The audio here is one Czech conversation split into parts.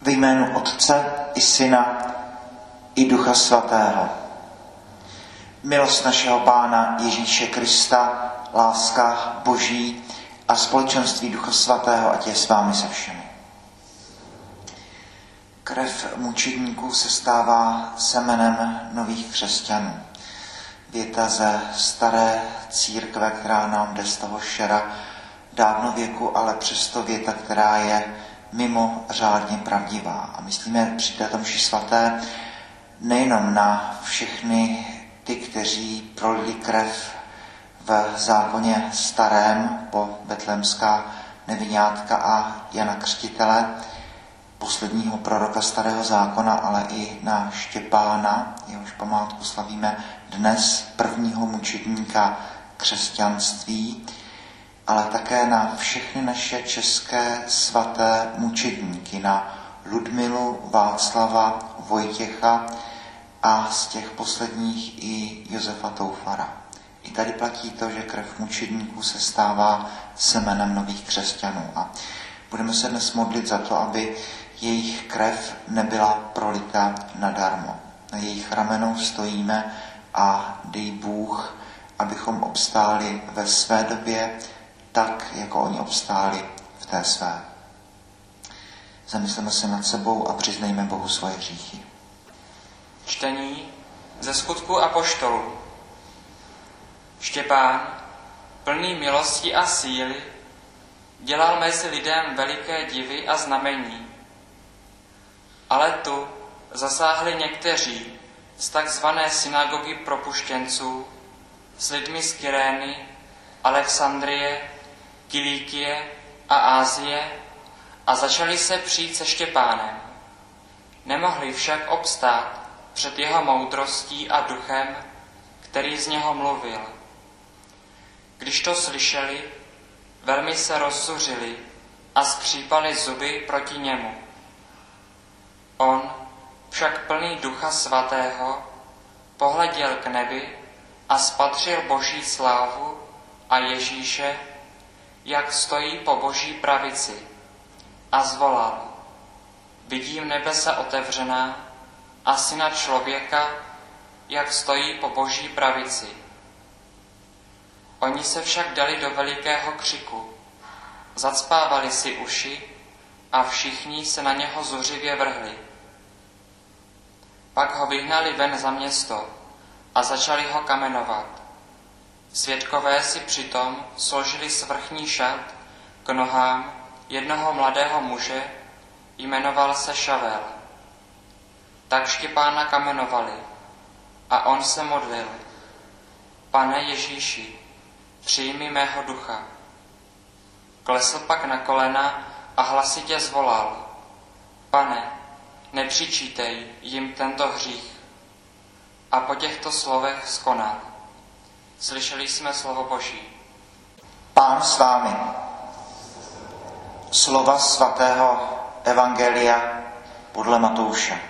Ve jménu Otce i Syna i Ducha Svatého. Milost našeho Pána Ježíše Krista, láska Boží a společenství Ducha Svatého, ať je s vámi se všemi. Krev mučedníků se stává semenem nových křesťanů. Věta ze staré církve, která nám jde z toho šera dávno věku, ale přesto věta, která je mimo řádně pravdivá. A myslíme při této mši svaté nejenom na všechny ty, kteří prolili krev v zákoně starém po betlemská nevinátka a Jana Křtitele, posledního proroka starého zákona, ale i na Štěpána, jehož památku slavíme dnes, prvního mučedníka křesťanství, ale také na všechny naše české svaté mučedníky, na Ludmilu, Václava, Vojtěcha a z těch posledních i Josefa Toufara. I tady platí to, že krev mučedníků se stává semenem nových křesťanů. A budeme se dnes modlit za to, aby jejich krev nebyla prolita nadarmo. Na jejich ramenou stojíme a dej Bůh, abychom obstáli ve své době tak, jako oni obstáli v té své. Zamysleme se nad sebou a přiznejme Bohu svoje hříchy. Čtení ze skutku a poštolu. Štěpán, plný milosti a síly, dělal mezi lidem veliké divy a znamení. Ale tu zasáhli někteří z takzvané synagogy propuštěnců, s lidmi z Kyrény, Alexandrie, Kilíkie a Ázie a začali se přijít se Štěpánem. Nemohli však obstát před jeho moudrostí a duchem, který z něho mluvil. Když to slyšeli, velmi se rozzuřili a skřípali zuby proti němu. On, však plný ducha svatého, pohleděl k nebi a spatřil boží slávu a Ježíše, jak stojí po boží pravici a zvolal. Vidím nebesa otevřená a syna člověka, jak stojí po boží pravici. Oni se však dali do velikého křiku, zacpávali si uši a všichni se na něho zuřivě vrhli. Pak ho vyhnali ven za město a začali ho kamenovat. Svědkové si přitom složili svrchní šat k nohám jednoho mladého muže, jmenoval se Šavel. Tak Štěpána kamenovali a on se modlil. Pane Ježíši, přijmi mého ducha. Klesl pak na kolena a hlasitě zvolal. Pane, nepřičítej jim tento hřích. A po těchto slovech skonal. Slyšeli jsme slovo Boží. Pán s vámi. Slova svatého Evangelia podle Matouše.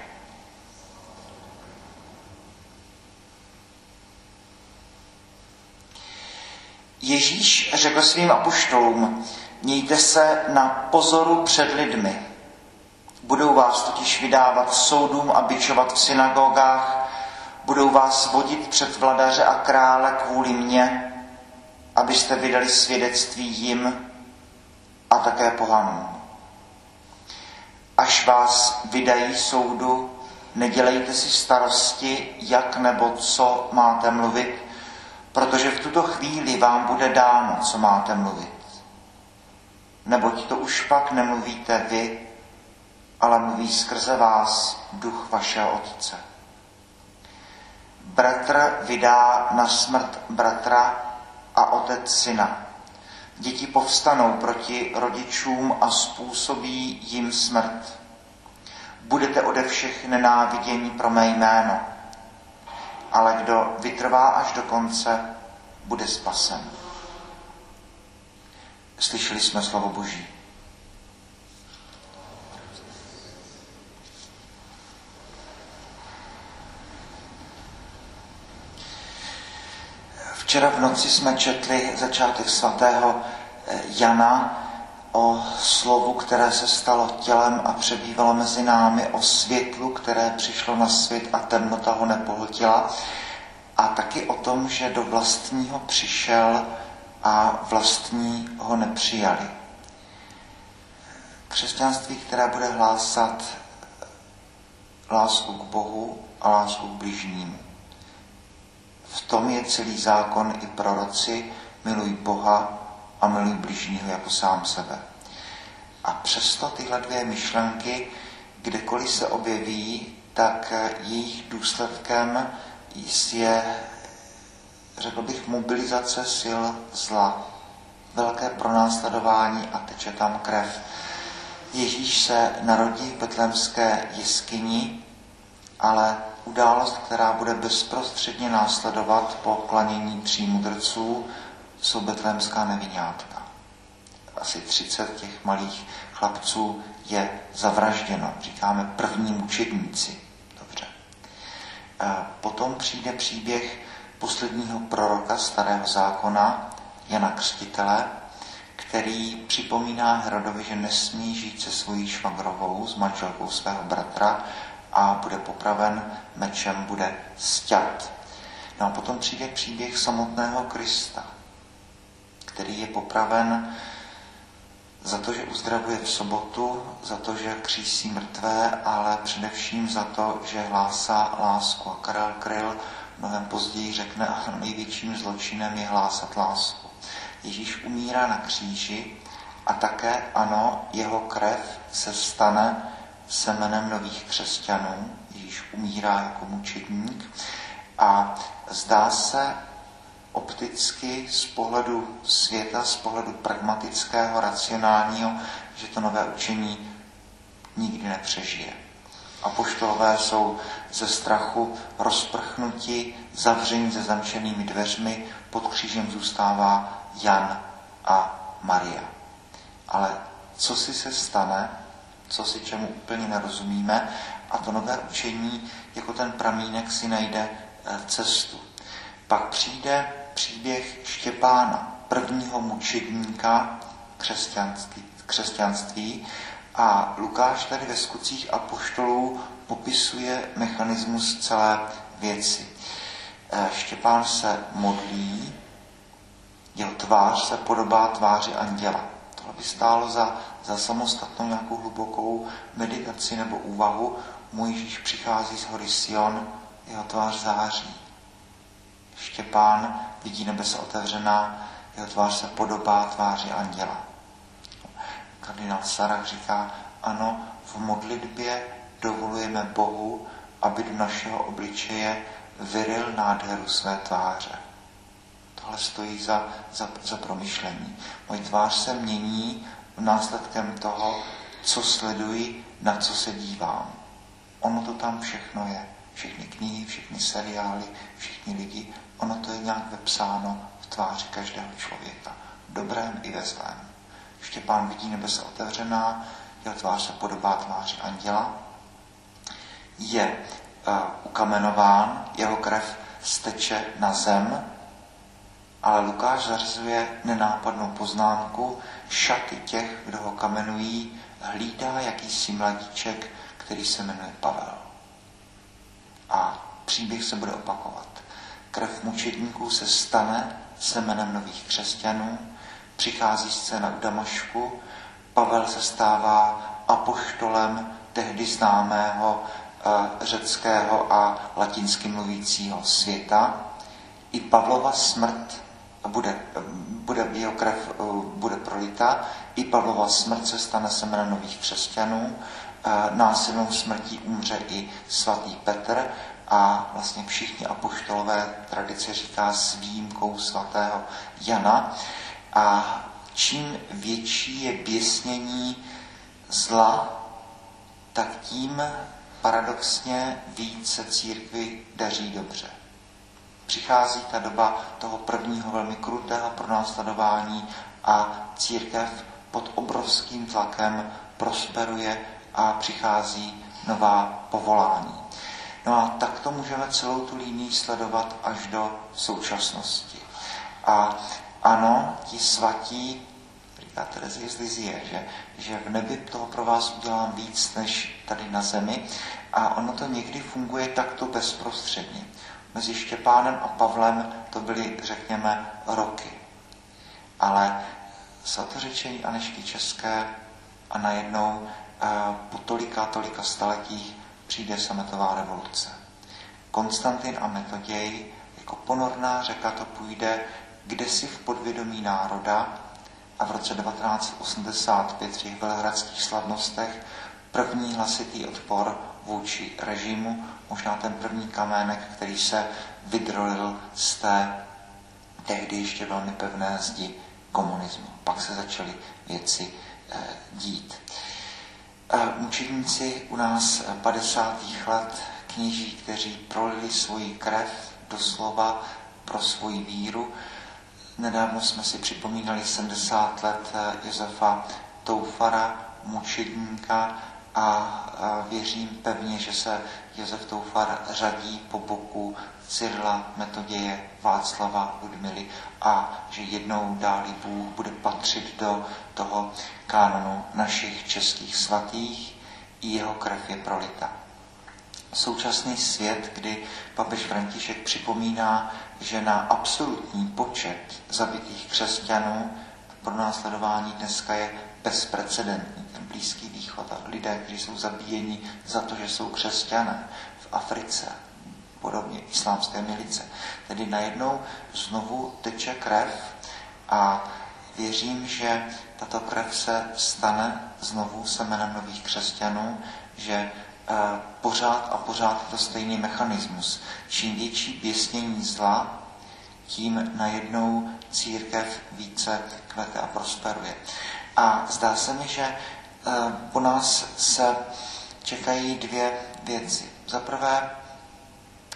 Ježíš řekl svým apoštolům, mějte se na pozoru před lidmi. Budou vás totiž vydávat soudům a bičovat v synagogách, budou vás vodit před vladaře a krále kvůli mně, abyste vydali svědectví jim a také pohanům. Až vás vydají soudu, nedělejte si starosti, jak nebo co máte mluvit, protože v tuto chvíli vám bude dáno, co máte mluvit. Neboť to už pak nemluvíte vy, ale mluví skrze vás duch vašeho Otce. Bratr vydá na smrt bratra a otec syna. Děti povstanou proti rodičům a způsobí jim smrt. Budete ode všech nenávidění pro mé jméno, ale kdo vytrvá až do konce, bude spasen. Slyšeli jsme slovo Boží. Včera v noci jsme četli začátek svatého eh, Jana o slovu, které se stalo tělem a přebývalo mezi námi, o světlu, které přišlo na svět a temnota ho nepohltila. A taky o tom, že do vlastního přišel a vlastní ho nepřijali. Křesťanství, které bude hlásat lásku k Bohu a lásku k bližnímu. V tom je celý zákon i proroci, miluj Boha a miluj bližního jako sám sebe. A přesto tyhle dvě myšlenky, kdekoliv se objeví, tak jejich důsledkem je, řekl bych, mobilizace sil zla, velké pronásledování a teče tam krev. Ježíš se narodí v betlémské jeskyni, ale událost, která bude bezprostředně následovat po klanění tří mudrců, jsou betlémská nevinátka. Asi 30 těch malých chlapců je zavražděno. Říkáme první mučedníci. Dobře. Potom přijde příběh posledního proroka starého zákona, Jana Křtitele, který připomíná Herodovi, že nesmí žít se svojí švagrovou, s manželkou svého bratra a bude popraven mečem, bude stět. No a potom přijde příběh samotného Krista, který je popraven za to, že uzdravuje v sobotu, za to, že křísí mrtvé, ale především za to, že hlásá lásku. A Karel Kryl mnohem později řekne, a největším zločinem je hlásat lásku. Ježíš umírá na kříži a také ano, jeho krev se stane semenem nových křesťanů. Ježíš umírá jako mučedník a zdá se opticky z pohledu světa, z pohledu pragmatického, racionálního, že to nové učení nikdy nepřežije. A poštolové jsou ze strachu rozprchnuti, zavření se zamčenými dveřmi, pod křížem zůstává Jan a Maria. Ale co si se stane, co si čemu úplně nerozumíme, a to nové učení jako ten pramínek si najde eh, cestu. Pak přijde příběh Štěpána, prvního mučedníka křesťanství, křesťanství a Lukáš tady ve skutcích apoštolů popisuje mechanismus celé věci. Eh, Štěpán se modlí, jeho tvář se podobá tváři anděla. By stálo za, za samostatnou nějakou hlubokou meditaci nebo úvahu. Můj Ježíš přichází z hory Sion, jeho tvář září. Štěpán vidí nebesa otevřená, jeho tvář se podobá tváři anděla. Kardinál Sarah říká, ano, v modlitbě dovolujeme Bohu, aby do našeho obličeje vyril nádheru své tváře. Tohle stojí za, za, za promyšlení. Moje tvář se mění následkem toho, co sleduji, na co se dívám. Ono to tam všechno je. Všechny knihy, všechny seriály, všichni lidi. Ono to je nějak vepsáno v tváři každého člověka. V dobrém i ve zlém. Štěpán vidí nebesa otevřená, jeho tvář se podobá tváři anděla. Je uh, ukamenován, jeho krev steče na zem, ale Lukáš zařizuje nenápadnou poznámku, šaty těch, kdo ho kamenují, hlídá jakýsi mladíček, který se jmenuje Pavel. A příběh se bude opakovat. Krev mučedníků se stane semenem nových křesťanů, přichází scéna u Damašku, Pavel se stává apoštolem tehdy známého e, řeckého a latinsky mluvícího světa. I Pavlova smrt bude, bude jeho krev eh, bude prolita, i Pavlova smrt se stane semenem nových křesťanů, eh, násilnou smrtí umře i svatý Petr a vlastně všichni apoštolové tradice říká s výjimkou svatého Jana. A čím větší je běsnění zla, tak tím paradoxně více církvi daří dobře přichází ta doba toho prvního velmi krutého pronásledování a církev pod obrovským tlakem prosperuje a přichází nová povolání. No a takto můžeme celou tu línii sledovat až do současnosti. A ano, ti svatí, říká Terezie z Lizie, že, že v nebi toho pro vás udělám víc než tady na zemi. A ono to někdy funguje takto bezprostředně. Mezi Štěpánem a Pavlem to byly, řekněme, roky. Ale svatořečení Anešky České a najednou eh, po tolika, tolika staletích přijde sametová revoluce. Konstantin a Metoděj jako ponorná řeka to půjde kdesi v podvědomí národa a v roce 1985 v těch velehradských slavnostech první hlasitý odpor vůči režimu, možná ten první kamének, který se vydrolil z té tehdy ještě velmi pevné zdi komunismu. Pak se začaly věci eh, dít. Eh, mučedníci u nás 50. let, kněží, kteří prolili svoji krev doslova pro svoji víru. Nedávno jsme si připomínali 70 let eh, Josefa Toufara, mučedníka, a věřím pevně, že se Josef Toufar řadí po boku Cyrila, Metoděje, Václava, Ludmily a že jednou dáli Bůh bude patřit do toho kánonu našich českých svatých i jeho krev je prolita. Současný svět, kdy papež František připomíná, že na absolutní počet zabitých křesťanů pro následování dneska je bezprecedentní. Blízký východ a lidé, kteří jsou zabíjeni za to, že jsou křesťané v Africe, podobně islámské milice. Tedy najednou znovu teče krev a věřím, že tato krev se stane znovu semenem nových křesťanů, že eh, pořád a pořád to stejný mechanismus. Čím větší běsnění zla, tím najednou církev více kvete a prosperuje. A zdá se mi, že po nás se čekají dvě věci. Za prvé,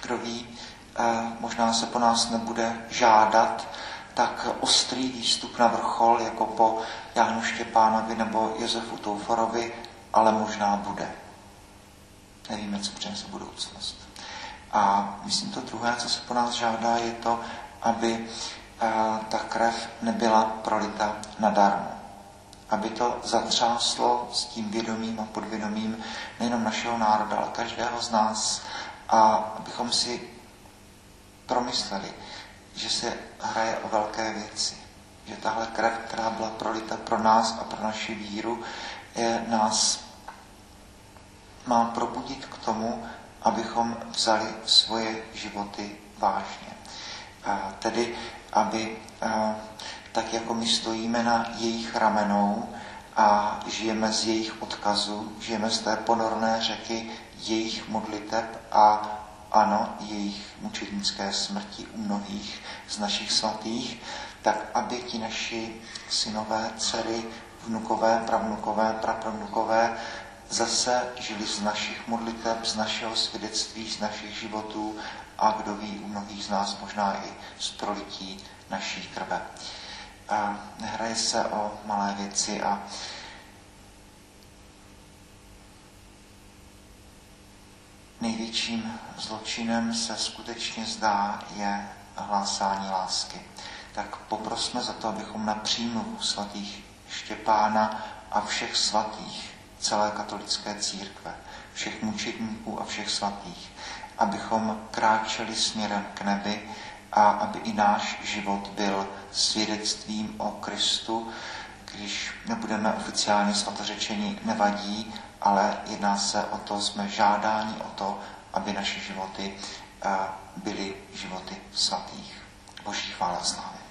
kdo ví, eh, možná se po nás nebude žádat tak ostrý výstup na vrchol, jako po Jánu Štěpánovi nebo Josefu Touforovi, ale možná bude. Nevíme, co přinese budoucnost. A myslím, to druhé, co se po nás žádá, je to, aby eh, ta krev nebyla prolita nadarmo aby to zatřáslo s tím vědomím a podvědomím nejenom našeho národa, ale každého z nás a abychom si promysleli, že se hraje o velké věci. Že tahle krev, která byla prolita pro nás a pro naši víru, je, nás má probudit k tomu, abychom vzali svoje životy vážně. A tedy, aby a, tak jako my stojíme na jejich ramenou a žijeme z jejich odkazu, žijeme z té ponorné řeky jejich modliteb a ano, jejich mučednické smrti u mnohých z našich svatých, tak aby ti naši synové, dcery, vnukové, pravnukové, prapravnukové zase žili z našich modliteb, z našeho svědectví, z našich životů a kdo ví, u mnohých z nás možná i z prolití naší krve a nehraje se o malé věci a největším zločinem se skutečně zdá je hlásání lásky. Tak poprosme za to, abychom na přímluvu svatých Štěpána a všech svatých celé katolické církve, všech mučedníků a všech svatých, abychom kráčeli směrem k nebi, a aby i náš život byl svědectvím o Kristu, když nebudeme oficiálně svatořečeni, nevadí, ale jedná se o to, jsme žádáni o to, aby naše životy eh, byly životy svatých. Boží chvála slávy.